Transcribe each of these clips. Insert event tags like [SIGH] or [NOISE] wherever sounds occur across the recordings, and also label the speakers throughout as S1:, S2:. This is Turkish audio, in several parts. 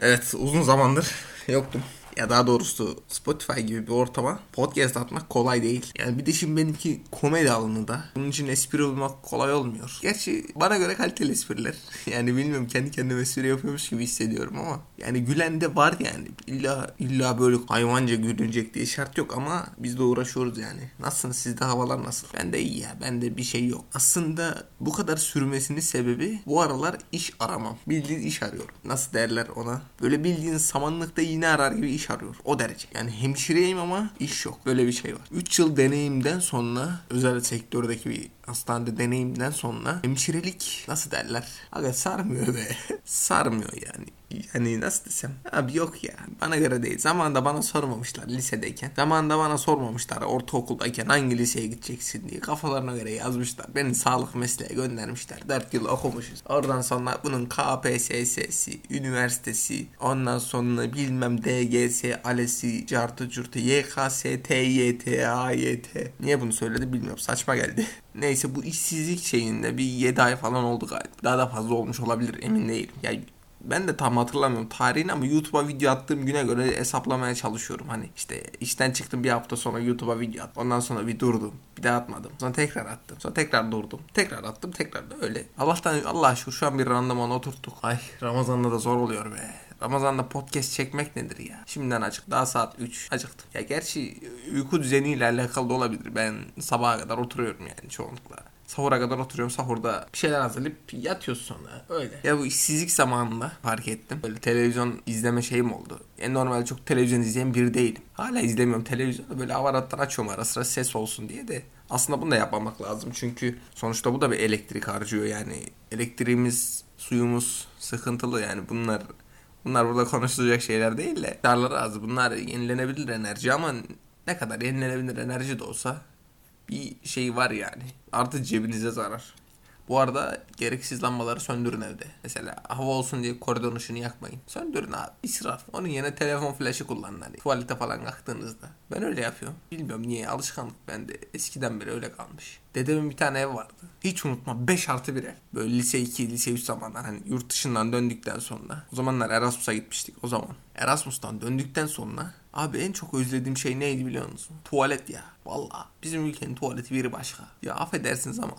S1: Evet uzun zamandır yoktum. Ya daha doğrusu Spotify gibi bir ortama podcast atmak kolay değil. Yani bir de şimdi benimki komedi alanında. Bunun için espri bulmak kolay olmuyor. Gerçi bana göre kaliteli espriler. [LAUGHS] Yani bilmiyorum kendi kendime espri yapıyormuş gibi hissediyorum ama. Yani gülen de var yani. İlla, illa böyle hayvanca gülünecek diye şart yok ama biz de uğraşıyoruz yani. Nasılsınız sizde havalar nasıl? Ben de iyi ya. Bende bir şey yok. Aslında bu kadar sürmesinin sebebi bu aralar iş aramam. Bildiğin iş arıyorum. Nasıl derler ona? Böyle bildiğin samanlıkta iğne arar gibi iş arıyor. O derece. Yani hemşireyim ama iş yok. Böyle bir şey var. 3 yıl deneyimden sonra özel sektördeki bir hastanede deneyimden sonra hemşirelik nasıl derler? Aga sarmıyor be. [LAUGHS] sarmıyor yani. Yani nasıl desem? Abi yok ya. Bana göre değil. Zamanında bana sormamışlar lisedeyken. Zamanında bana sormamışlar ortaokuldayken hangi liseye gideceksin diye. Kafalarına göre yazmışlar. Beni sağlık mesleğe göndermişler. 4 yıl okumuşuz. Oradan sonra bunun KPSS'si, üniversitesi, ondan sonra bilmem DGS, ALES'i, cartı curtu, YKS, TYT, AYT. Niye bunu söyledi bilmiyorum. Saçma geldi. [LAUGHS] Neyse bu işsizlik şeyinde bir 7 ay falan oldu galiba. Daha da fazla olmuş olabilir emin değilim. Yani ben de tam hatırlamıyorum tarihini ama YouTube'a video attığım güne göre hesaplamaya çalışıyorum. Hani işte işten çıktım bir hafta sonra YouTube'a video attım. Ondan sonra bir durdum. Bir daha atmadım. Sonra tekrar attım. Sonra tekrar durdum. Tekrar attım. Tekrar da öyle. Allah'tan Allah şükür şu an bir randıman oturttuk. Ay Ramazan'da da zor oluyor be. Ramazan'da podcast çekmek nedir ya? Şimdiden acık. Daha saat 3. Acıktım. Ya gerçi uyku düzeniyle alakalı da olabilir. Ben sabaha kadar oturuyorum yani çoğunlukla. Sahura kadar oturuyorum. Sahurda bir şeyler hazırlayıp yatıyorsun sonra. Öyle. Ya bu işsizlik zamanında fark ettim. Böyle televizyon izleme şeyim oldu. En normal çok televizyon izleyen biri değilim. Hala izlemiyorum televizyonu. Böyle avarattan açıyorum ara sıra ses olsun diye de. Aslında bunu da yapmamak lazım. Çünkü sonuçta bu da bir elektrik harcıyor yani. Elektriğimiz, suyumuz sıkıntılı yani bunlar Bunlar burada konuşulacak şeyler değil de. Darları az. Bunlar yenilenebilir enerji ama ne kadar yenilenebilir enerji de olsa bir şey var yani. Artı cebinize zarar. Bu arada gereksiz lambaları söndürün evde. Mesela hava olsun diye koridor ışığını yakmayın. Söndürün abi. İsraf. Onun yerine telefon flaşı kullanın hani. Tuvalete falan kalktığınızda. Ben öyle yapıyorum. Bilmiyorum niye alışkanlık bende. Eskiden beri öyle kalmış. Dedemin bir tane ev vardı. Hiç unutma 5 artı 1 ev. Böyle lise 2, lise 3 zamanlar hani yurt dışından döndükten sonra. O zamanlar Erasmus'a gitmiştik o zaman. Erasmus'tan döndükten sonra Abi en çok özlediğim şey neydi biliyor musun? Tuvalet ya. Valla. Bizim ülkenin tuvaleti biri başka. Ya affedersiniz ama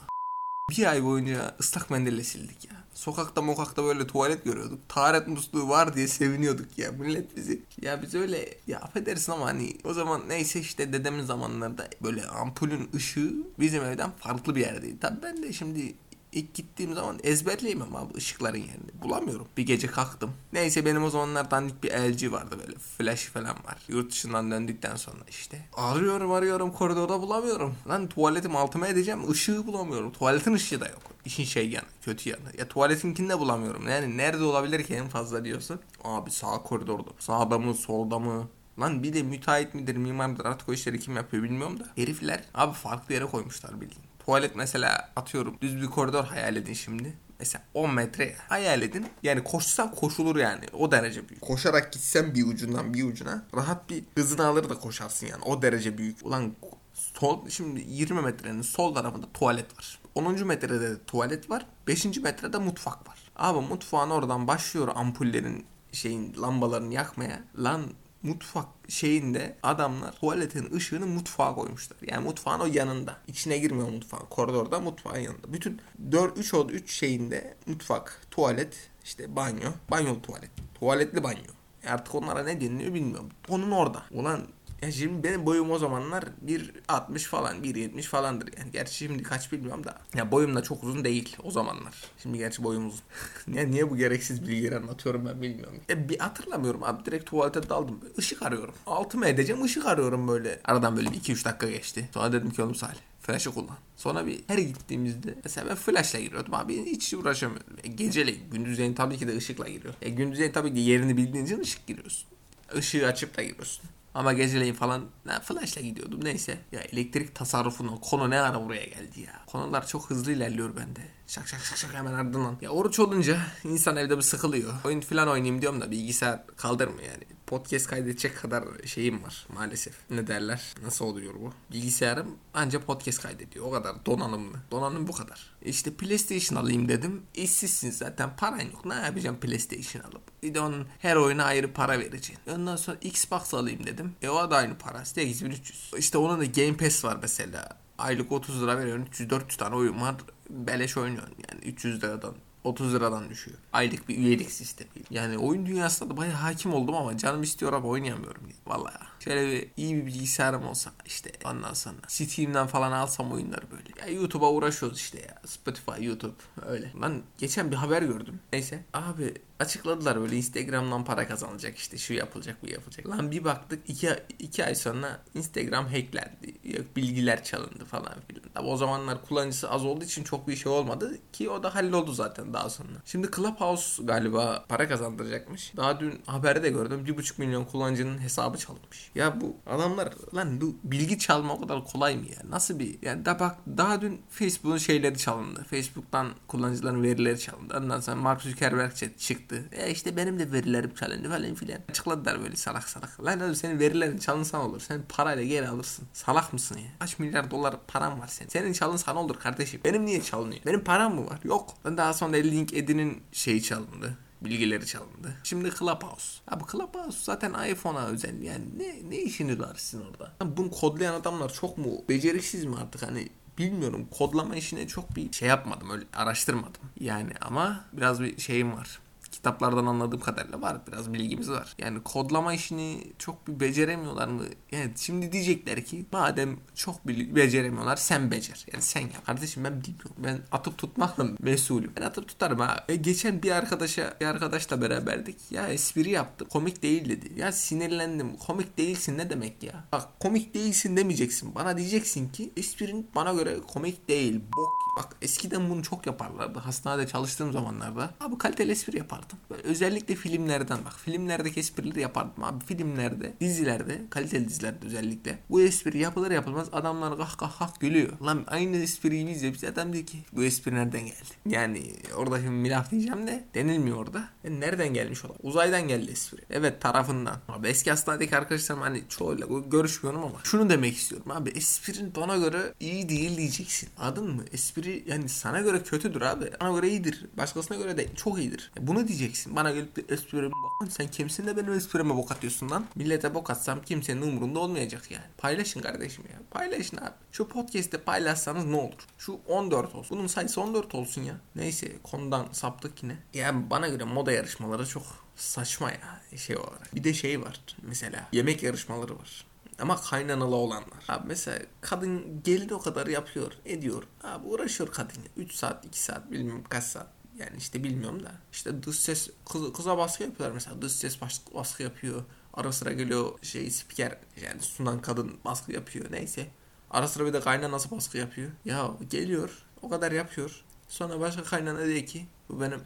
S1: bir ay boyunca ıslak mendille sildik ya. Sokakta mokakta böyle tuvalet görüyorduk. Taharet musluğu var diye seviniyorduk ya. Millet bizi ya biz öyle ya affedersin ama hani o zaman neyse işte dedemin zamanlarında böyle ampulün ışığı bizim evden farklı bir yerdeydi. Tabii ben de şimdi ilk gittiğim zaman ezberleyemem abi ışıkların yerini. Bulamıyorum. Bir gece kalktım. Neyse benim o zamanlar dandik bir LG vardı böyle. Flash falan var. Yurt dışından döndükten sonra işte. Arıyorum arıyorum koridorda bulamıyorum. Lan tuvaletim altıma edeceğim ışığı bulamıyorum. Tuvaletin ışığı da yok. İşin şey yanı kötü yanı. Ya tuvaletinkini de bulamıyorum. Yani nerede olabilir ki en fazla diyorsun. Abi sağ koridorda. Sağda mı solda mı? Lan bir de müteahhit midir mimar artık o işleri kim yapıyor bilmiyorum da. Herifler abi farklı yere koymuşlar bildiğin. Tuvalet mesela atıyorum düz bir koridor hayal edin şimdi. Mesela 10 metre hayal edin. Yani koşsam koşulur yani. O derece büyük. Koşarak gitsem bir ucundan bir ucuna rahat bir hızını alır da koşarsın yani. O derece büyük. Ulan sol şimdi 20 metrenin sol tarafında tuvalet var. 10. metrede de tuvalet var. 5. metrede mutfak var. Abi mutfağın oradan başlıyor ampullerin şeyin lambalarını yakmaya. Lan mutfak şeyinde adamlar tuvaletin ışığını mutfağa koymuşlar. Yani mutfağın o yanında. İçine girmiyor mutfağın. Koridorda mutfağın yanında. Bütün 4 3 oldu 3 şeyinde mutfak, tuvalet, işte banyo, banyo tuvalet. Tuvaletli banyo. Artık onlara ne deniliyor bilmiyorum. Onun orada. Ulan ya şimdi benim boyum o zamanlar 1.60 falan 1.70 falandır yani. Gerçi şimdi kaç bilmiyorum da. Ya boyum da çok uzun değil o zamanlar. Şimdi gerçi boyum uzun. [LAUGHS] niye, niye bu gereksiz bilgileri anlatıyorum ben bilmiyorum. Ya bir hatırlamıyorum abi direkt tuvalete daldım. Işık arıyorum. Altıma edeceğim ışık arıyorum böyle. Aradan böyle 2-3 dakika geçti. Sonra dedim ki oğlum Salih Flash'ı kullan. Sonra bir her gittiğimizde mesela ben flash'la giriyordum abi hiç uğraşamıyordum. E, geceleyin gündüzleyin tabii ki de ışıkla giriyor. E, gündüzleyin tabii ki yerini bildiğin için ışık giriyorsun. Işığı açıp da giriyorsun. Ama geceleyin falan ne, flashla gidiyordum neyse. Ya elektrik tasarrufunun konu ne ara buraya geldi ya. Konular çok hızlı ilerliyor bende. Şak şak şak şak hemen ardından. Ya oruç olunca insan evde bir sıkılıyor. Oyun falan oynayayım diyorum da bilgisayar kaldırmıyor yani. Podcast kaydedecek kadar şeyim var maalesef. Ne derler? Nasıl oluyor bu? Bilgisayarım ancak podcast kaydediyor. O kadar donanımlı. Donanım bu kadar. İşte PlayStation alayım dedim. İşsizsin zaten. Paran yok. Ne yapacağım PlayStation alıp? Bir de onun her oyuna ayrı para vereceksin. Ondan sonra Xbox alayım dedim. E o da aynı para. 8300. İşte onun da Game Pass var mesela. Aylık 30 lira veriyorsun. 300-400 tane oyun var. Beleş oynuyorsun yani 300 liradan 30 liradan düşüyor. Aylık bir üyelik sistemi. Yani oyun dünyasında da bayağı hakim oldum ama canım istiyor ama oynayamıyorum. Vallahi ya. Şöyle bir iyi bir bilgisayarım olsa işte ondan sonra Steam'den falan alsam oyunları böyle. Ya YouTube'a uğraşıyoruz işte ya. Spotify, YouTube öyle. Ben geçen bir haber gördüm. Neyse. Abi açıkladılar böyle Instagram'dan para kazanılacak işte şu yapılacak bu yapılacak. Lan bir baktık iki, iki ay sonra Instagram hacklendi. Yok bilgiler çalındı falan filan. Tabi o zamanlar kullanıcısı az olduğu için çok bir şey olmadı ki o da halloldu zaten daha sonra. Şimdi Clubhouse galiba para kazandıracakmış. Daha dün haberde de gördüm. 1,5 milyon kullanıcının hesabı çalınmış. Ya bu adamlar lan bu bilgi çalma o kadar kolay mı ya? Nasıl bir yani da bak daha dün Facebook'un şeyleri çalındı. Facebook'tan kullanıcıların verileri çalındı. Ondan sonra Mark Zuckerberg çıktı. E işte benim de verilerim çalındı falan filan. Açıkladılar böyle salak salak. Lan oğlum senin verilerin çalınsa olur. Sen parayla geri alırsın. Salak mısın ya? Kaç milyar dolar param var senin. Senin çalınsa olur kardeşim. Benim niye çalınıyor? Benim param mı var? Yok. Ben daha sonra LinkedIn'in şeyi çalındı bilgileri çalındı. Şimdi Clubhouse. Abi Clubhouse zaten iPhone'a özel. Yani ne, ne işiniz var sizin orada? Bunu kodlayan adamlar çok mu beceriksiz mi artık? Hani bilmiyorum kodlama işine çok bir şey yapmadım öyle araştırmadım. Yani ama biraz bir şeyim var kitaplardan anladığım kadarıyla var. Biraz bilgimiz var. Yani kodlama işini çok bir beceremiyorlar mı? Yani şimdi diyecekler ki madem çok beceremiyorlar sen becer. Yani sen yap. Kardeşim ben bilmiyorum. Ben atıp tutmakla mesulüm. Ben atıp tutarım ha. E, geçen bir arkadaşa bir arkadaşla beraberdik. Ya espri yaptım. Komik değil dedi. Ya sinirlendim. Komik değilsin ne demek ya? Bak komik değilsin demeyeceksin. Bana diyeceksin ki esprin bana göre komik değil. Bok. Bak eskiden bunu çok yaparlardı. Hastanede çalıştığım zamanlarda. Abi kaliteli espri yapardım yapardım. Böyle özellikle filmlerden bak. Filmlerdeki esprileri yapardım abi. Filmlerde, dizilerde, kaliteli dizilerde özellikle. Bu espri yapılır yapılmaz adamlar kah kah kah gülüyor. Lan aynı espriyi biz yapıyoruz. Adam diyor ki bu espri nereden geldi? Yani orada şimdi milaf diyeceğim de denilmiyor orada. Yani nereden gelmiş olan? Uzaydan geldi espri. Evet tarafından. Abi eski hastanedeki arkadaşlarım hani çoğuyla görüşmüyorum ama şunu demek istiyorum abi. Esprin bana göre iyi değil diyeceksin. Adın mı? Espri yani sana göre kötüdür abi. Bana göre iyidir. Başkasına göre de çok iyidir. Bunu diyeceksin diyeceksin. Bana gelip esprime bak. Sen kimsin de benim esprime bok atıyorsun lan. Millete bok atsam kimsenin umurunda olmayacak yani. Paylaşın kardeşim ya. Paylaşın abi. Şu podcast'te paylaşsanız ne olur? Şu 14 olsun. Bunun sayısı 14 olsun ya. Neyse konudan saptık yine. Ya bana göre moda yarışmaları çok saçma ya şey olarak. Bir de şey var mesela yemek yarışmaları var. Ama kaynanalı olanlar. Abi mesela kadın gelin o kadar yapıyor, ediyor. Abi uğraşıyor kadın. 3 saat, 2 saat, bilmem kaç saat. Yani işte bilmiyorum da. İşte dış ses kız, kıza baskı yapıyorlar mesela. Dış ses baskı yapıyor. Ara sıra geliyor şey spiker yani sunan kadın baskı yapıyor. Neyse. Ara sıra bir de kaynanası baskı yapıyor. Ya geliyor. O kadar yapıyor. Sonra başka kaynana diyor ki bu benim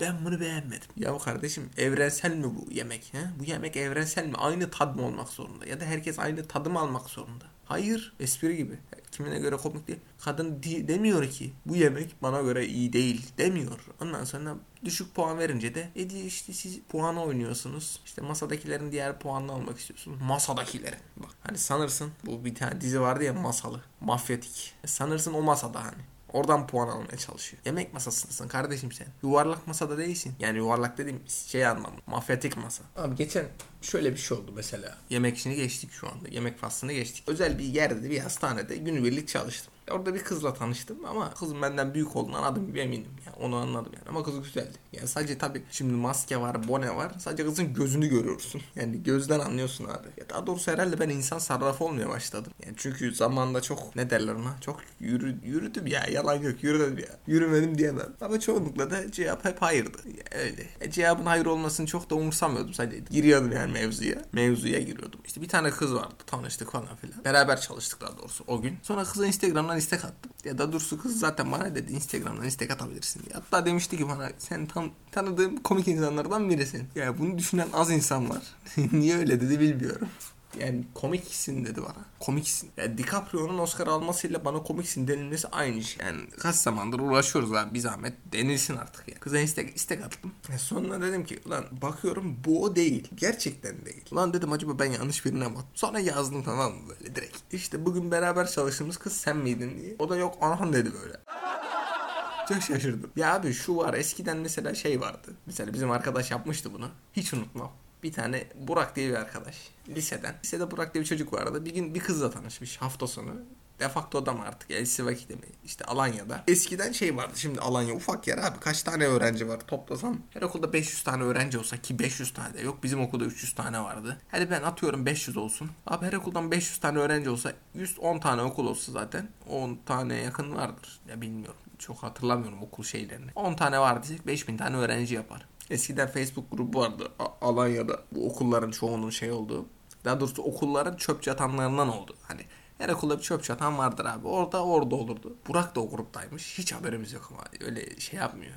S1: ben bunu beğenmedim. Ya kardeşim evrensel mi bu yemek? He? Bu yemek evrensel mi? Aynı tad mı olmak zorunda? Ya da herkes aynı tadı mı almak zorunda? Hayır. Espri gibi. Kimine göre komik değil. Kadın di- demiyor ki bu yemek bana göre iyi değil demiyor. Ondan sonra düşük puan verince de e işte siz puanı oynuyorsunuz. İşte masadakilerin diğer puanını almak istiyorsunuz. Masadakilerin. Bak hani sanırsın bu bir tane dizi vardı ya masalı. Mafyatik. E, sanırsın o masada hani. Oradan puan almaya çalışıyor. Yemek masasındasın kardeşim sen. Yuvarlak masada değilsin. Yani yuvarlak dediğim şey anlamı. Mafyatik masa. Abi geçen şöyle bir şey oldu mesela. Yemek işini geçtik şu anda. Yemek faslını geçtik. Özel bir yerde bir hastanede günübirlik çalıştım. Orada bir kızla tanıştım ama kızın benden büyük olduğundan adım gibi eminim. Yani onu anladım yani. Ama kız güzeldi. Yani sadece tabii şimdi maske var, bone var. Sadece kızın gözünü görüyorsun. Yani gözden anlıyorsun abi. Ya daha doğrusu herhalde ben insan sarrafı olmaya başladım. Yani çünkü zamanda çok ne derler ona? Çok yürü, yürüdüm ya. Yalan yok yürüdüm ya. Yürümedim diyemem. Ama çoğunlukla da cevap hep hayırdı. Yani öyle. E, cevabın hayır olmasını çok da umursamıyordum. Sadece giriyordum yani mevzuya. Mevzuya giriyordum. İşte bir tane kız vardı. Tanıştık falan filan. Beraber çalıştık daha doğrusu o gün. Sonra kıza Instagram'dan Instagram'dan istek attım. Ya da Dursu kız zaten bana dedi Instagram'dan istek atabilirsin diye. Hatta demişti ki bana sen tam tanıdığım komik insanlardan birisin. Ya bunu düşünen az insan var. [LAUGHS] Niye öyle dedi bilmiyorum. Yani komiksin dedi bana. Komiksin. Yani DiCaprio'nun Oscar almasıyla bana komiksin denilmesi aynı şey. Yani kaç zamandır uğraşıyoruz abi bir zahmet denilsin artık ya. Kıza istek, istek attım. E sonra dedim ki ulan bakıyorum bu o değil. Gerçekten değil. Ulan dedim acaba ben yanlış birine mi attım? Sonra yazdım tamam mı böyle direkt. İşte bugün beraber çalıştığımız kız sen miydin diye. O da yok Orhan dedi böyle. Çok şaşırdım. Ya abi şu var eskiden mesela şey vardı. Mesela bizim arkadaş yapmıştı bunu. Hiç unutmam. Bir tane Burak diye bir arkadaş. Liseden. Lisede Burak diye bir çocuk vardı. Bir gün bir kızla tanışmış hafta sonu. Defakto da mı artık? Elsivaki mi? İşte Alanya'da. Eskiden şey vardı. Şimdi Alanya ufak yer abi. Kaç tane öğrenci var toplasam? Her okulda 500 tane öğrenci olsa ki 500 tane de yok. Bizim okulda 300 tane vardı. Hadi ben atıyorum 500 olsun. Abi her okuldan 500 tane öğrenci olsa 110 tane okul olsa zaten 10 tane yakın vardır. Ya bilmiyorum. Çok hatırlamıyorum okul şeylerini. 10 tane var desek 5000 tane öğrenci yapar. Eskiden Facebook grubu vardı Alanya'da. Bu okulların çoğunun şey olduğu. Daha doğrusu okulların çöp çatanlarından oldu. Hani her okulda bir çöp çatan vardır abi. Orada orada olurdu. Burak da o gruptaymış. Hiç haberimiz yok ama öyle şey yapmıyor.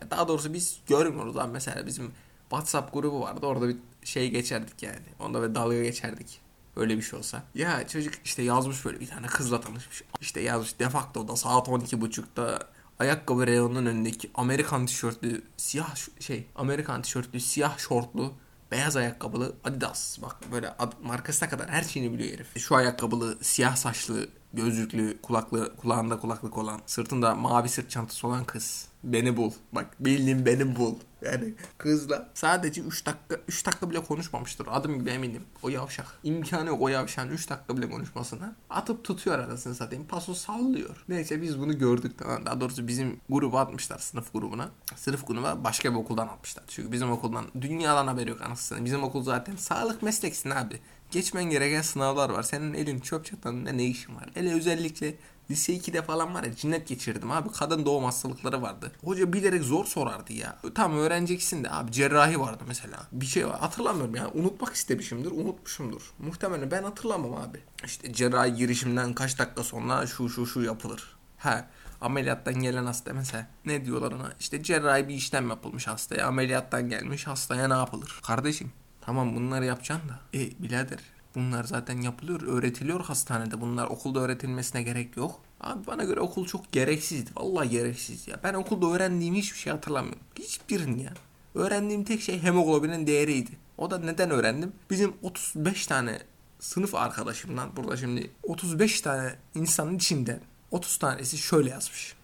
S1: Ya daha doğrusu biz görmüyoruz abi. Mesela bizim WhatsApp grubu vardı. Orada bir şey geçerdik yani. Onda ve dalga geçerdik. Öyle bir şey olsa. Ya çocuk işte yazmış böyle bir tane kızla tanışmış. İşte yazmış defakto da saat 12.30'da ayakkabı reyonunun önündeki Amerikan tişörtlü siyah şey Amerikan tişörtlü siyah şortlu beyaz ayakkabılı Adidas bak böyle ad, markasına kadar her şeyini biliyor herif. Şu ayakkabılı siyah saçlı gözlüklü kulaklı kulağında kulaklık olan sırtında mavi sırt çantası olan kız. Beni bul. Bak bildiğin beni bul. [LAUGHS] Yani kızla sadece 3 dakika 3 dakika bile konuşmamıştır. Adım gibi eminim. O yavşak. İmkanı yok o yavşağın 3 dakika bile konuşmasına. Atıp tutuyor arasını satayım. Paso sallıyor. Neyse biz bunu gördük tamam. Daha doğrusu bizim grubu atmışlar sınıf grubuna. Sınıf grubuna başka bir okuldan atmışlar. Çünkü bizim okuldan dünyadan haberi yok anasını. Bizim okul zaten sağlık mesleksin abi. Geçmen gereken sınavlar var. Senin elin çöp çatanında ne işin var? Hele özellikle Lise 2'de falan var ya cinnet geçirdim abi. Kadın doğum hastalıkları vardı. Hoca bilerek zor sorardı ya. Tam öğreneceksin de abi cerrahi vardı mesela. Bir şey var hatırlamıyorum yani unutmak istemişimdir unutmuşumdur. Muhtemelen ben hatırlamam abi. İşte cerrahi girişimden kaç dakika sonra şu şu şu yapılır. Ha ameliyattan gelen hasta mesela ne diyorlar ona? İşte cerrahi bir işlem yapılmış hastaya. Ameliyattan gelmiş hastaya ne yapılır? Kardeşim tamam bunları yapacaksın da. E birader Bunlar zaten yapılıyor, öğretiliyor hastanede. Bunlar okulda öğretilmesine gerek yok. Abi bana göre okul çok gereksizdi. Vallahi gereksiz ya. Ben okulda öğrendiğim hiçbir şey hatırlamıyorum. Hiçbirini ya. Öğrendiğim tek şey hemoglobinin değeriydi. O da neden öğrendim? Bizim 35 tane sınıf arkadaşımdan burada şimdi 35 tane insanın içinden 30 tanesi şöyle yazmış.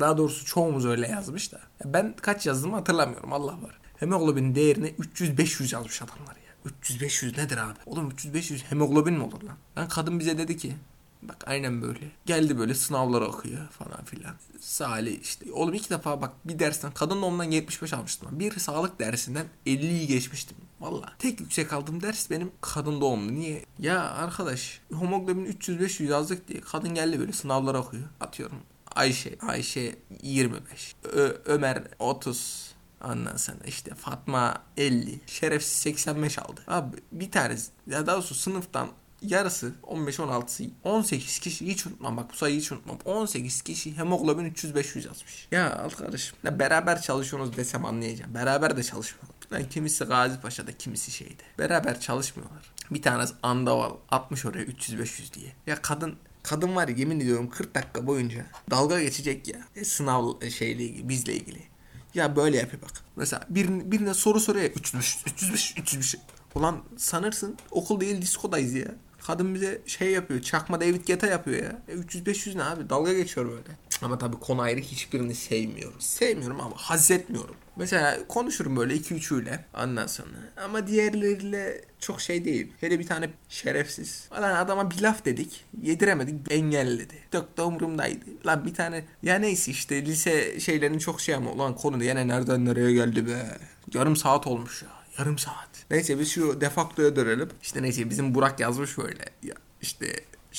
S1: Daha doğrusu çoğumuz öyle yazmış da. Ben kaç yazdığımı hatırlamıyorum Allah var. Hemoglobinin değerini 300-500 yazmış adamlar. 300-500 nedir abi? Oğlum 300-500 hemoglobin mi olur lan? Lan kadın bize dedi ki bak aynen böyle. Geldi böyle sınavlara okuyor falan filan. Salih işte. Oğlum iki defa bak bir dersten kadın doğumdan 75 almıştım. ben. Bir sağlık dersinden 50'yi geçmiştim. Valla. Tek yüksek aldığım ders benim kadın doğumlu. Niye? Ya arkadaş hemoglobin 300-500 yazdık diye kadın geldi böyle sınavlara okuyor. Atıyorum. Ayşe, Ayşe 25. Ö- Ömer 30. Ondan sonra işte Fatma 50. Şerefsiz 85 aldı. Abi bir tanesi ya daha doğrusu sınıftan yarısı 15-16'sı 18 kişi hiç unutmam. Bak bu sayıyı hiç unutmam. 18 kişi hemoglobin 300-500 yazmış. Ya arkadaşım ya beraber çalışıyorsunuz desem anlayacağım. Beraber de çalışmıyorlar. Yani kimisi Gazi Paşa'da kimisi şeyde. Beraber çalışmıyorlar. Bir tanesi Andaval 60 oraya 300-500 diye. Ya kadın Kadın var ya yemin ediyorum 40 dakika boyunca dalga geçecek ya. E, sınav şeyle bizle ilgili. Ya böyle yapıyor bak. Mesela birine, birine soru soruyor ya 305 305 305. Ulan sanırsın okul değil diskodayız ya. Kadın bize şey yapıyor. Çakma David Guetta yapıyor ya. E 300-500 ne abi? Dalga geçiyor böyle. Ama tabii konu ayrı hiçbirini sevmiyorum. Sevmiyorum ama haz etmiyorum. Mesela konuşurum böyle 2-3'üyle ondan sonra. Ama diğerleriyle çok şey değil. Hele bir tane şerefsiz. Lan adama bir laf dedik. Yediremedik. Engelledi. Çok da umurumdaydı. Lan bir tane ya neyse işte lise şeylerin çok şey ama ulan konu yine nereden nereye geldi be. Yarım saat olmuş ya. Yarım saat. Neyse biz şu defaktoya dönelim. İşte neyse bizim Burak yazmış böyle. Ya işte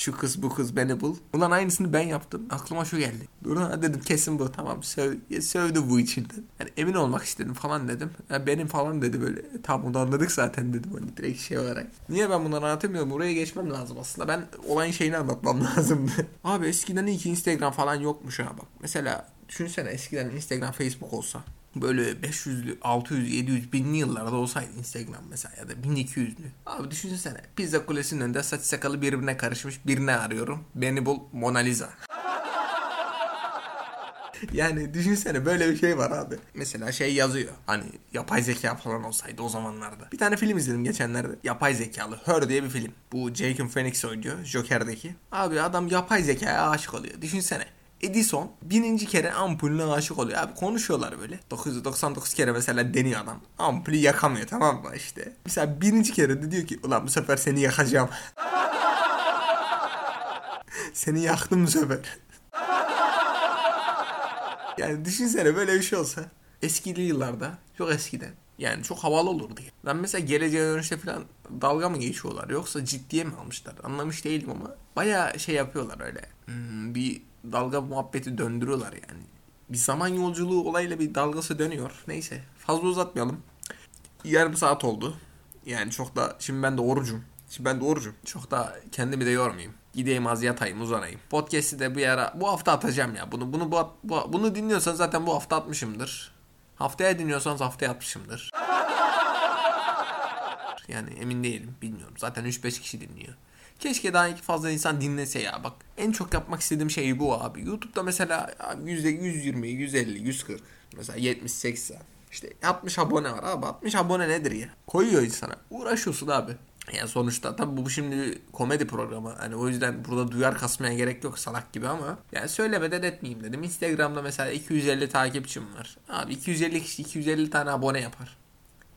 S1: şu kız bu kız beni bul. Ulan aynısını ben yaptım. Aklıma şu geldi. Dur lan dedim kesin bu. Tamam söv sövdü bu içinden. Yani emin olmak istedim falan dedim. Ya benim falan dedi böyle. Tamam onu anladık zaten dedim. Hani direkt şey olarak. Niye ben bunları anlatamıyorum? Buraya geçmem lazım aslında. Ben olayın şeyini anlatmam [LAUGHS] lazımdı. Abi eskiden iyi Instagram falan yokmuş ha bak. Mesela düşünsene eskiden Instagram Facebook olsa. Böyle 500'lü, 600, 700, binli yıllarda olsaydı Instagram mesela ya da 1200'lü. Abi düşünsene pizza kulesinin önünde saç sakalı birbirine karışmış birini arıyorum. Beni bul Mona Lisa. [LAUGHS] Yani düşünsene böyle bir şey var abi. Mesela şey yazıyor. Hani yapay zeka falan olsaydı o zamanlarda. Bir tane film izledim geçenlerde. Yapay zekalı. Her diye bir film. Bu Joaquin Phoenix oynuyor. Joker'deki. Abi adam yapay zekaya aşık oluyor. Düşünsene. Edison bininci kere ampulüne aşık oluyor. Abi konuşuyorlar böyle. 999 kere mesela deniyor adam. Ampulü yakamıyor tamam mı işte. Mesela birinci kere de diyor ki ulan bu sefer seni yakacağım. [LAUGHS] seni yaktım bu sefer. [LAUGHS] Yani düşünsene böyle bir şey olsa. Eskili yıllarda çok eskiden. Yani çok havalı olurdu. Ben mesela geleceğe dönüşte falan dalga mı geçiyorlar yoksa ciddiye mi almışlar anlamış değilim ama baya şey yapıyorlar öyle. Hmm, bir dalga muhabbeti döndürüyorlar yani. Bir zaman yolculuğu olayla bir dalgası dönüyor. Neyse fazla uzatmayalım. Yarım saat oldu. Yani çok da şimdi ben de orucum. Şimdi ben de orucum. Çok da kendimi de yormayayım. Gideyim az yatayım uzanayım. Podcast'i de bir ara bu hafta atacağım ya. Bunu bunu bu, bu bunu dinliyorsan zaten bu hafta atmışımdır. Haftaya dinliyorsanız haftaya atmışımdır. [LAUGHS] Yani emin değilim. Bilmiyorum. Zaten 3-5 kişi dinliyor. Keşke daha fazla insan dinlese ya. Bak en çok yapmak istediğim şey bu abi. YouTube'da mesela yüzde 120, 150, 140. Mesela 70, 80. İşte 60 abone var abi. 60 abone nedir ya? Koyuyor insana. Uğraşıyorsun abi. Yani sonuçta tabi bu şimdi komedi programı. Hani o yüzden burada duyar kasmaya gerek yok salak gibi ama. Yani söylemeden etmeyeyim dedim. Instagram'da mesela 250 takipçim var. Abi 250 kişi 250 tane abone yapar.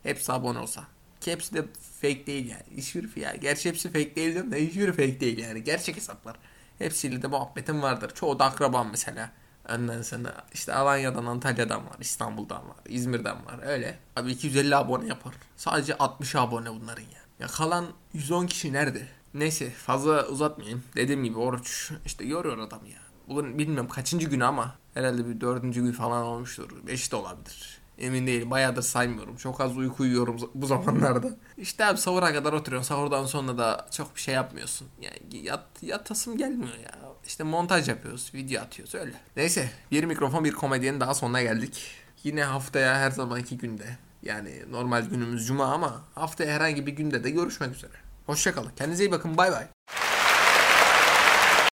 S1: Hepsi abone olsa. Ki hepsi de fake değil yani. Hiçbir ya. Gerçi hepsi fake değil diyorum da hiçbir fake değil yani. Gerçek hesaplar. Hepsiyle de muhabbetim vardır. Çoğu da akrabam mesela. Ondan sonra işte Alanya'dan, Antalya'dan var, İstanbul'dan var, İzmir'den var. Öyle. Abi 250 abone yapar. Sadece 60 abone bunların ya. Ya kalan 110 kişi nerede? Neyse fazla uzatmayayım. Dediğim gibi oruç işte yoruyor adam ya. Bugün bilmiyorum kaçıncı gün ama herhalde bir dördüncü gün falan olmuştur. Beş de olabilir. Emin değilim. Bayağıdır saymıyorum. Çok az uyku uyuyorum bu zamanlarda. İşte abi sahura kadar oturuyorsun. Sahurdan sonra da çok bir şey yapmıyorsun. Yani yat, yatasım gelmiyor ya. İşte montaj yapıyoruz. Video atıyoruz öyle. Neyse. Bir mikrofon bir komedyenin daha sonuna geldik. Yine haftaya her zamanki günde. Yani normal günümüz cuma ama haftaya herhangi bir günde de görüşmek üzere. Hoşçakalın. Kendinize iyi bakın. Bay bay.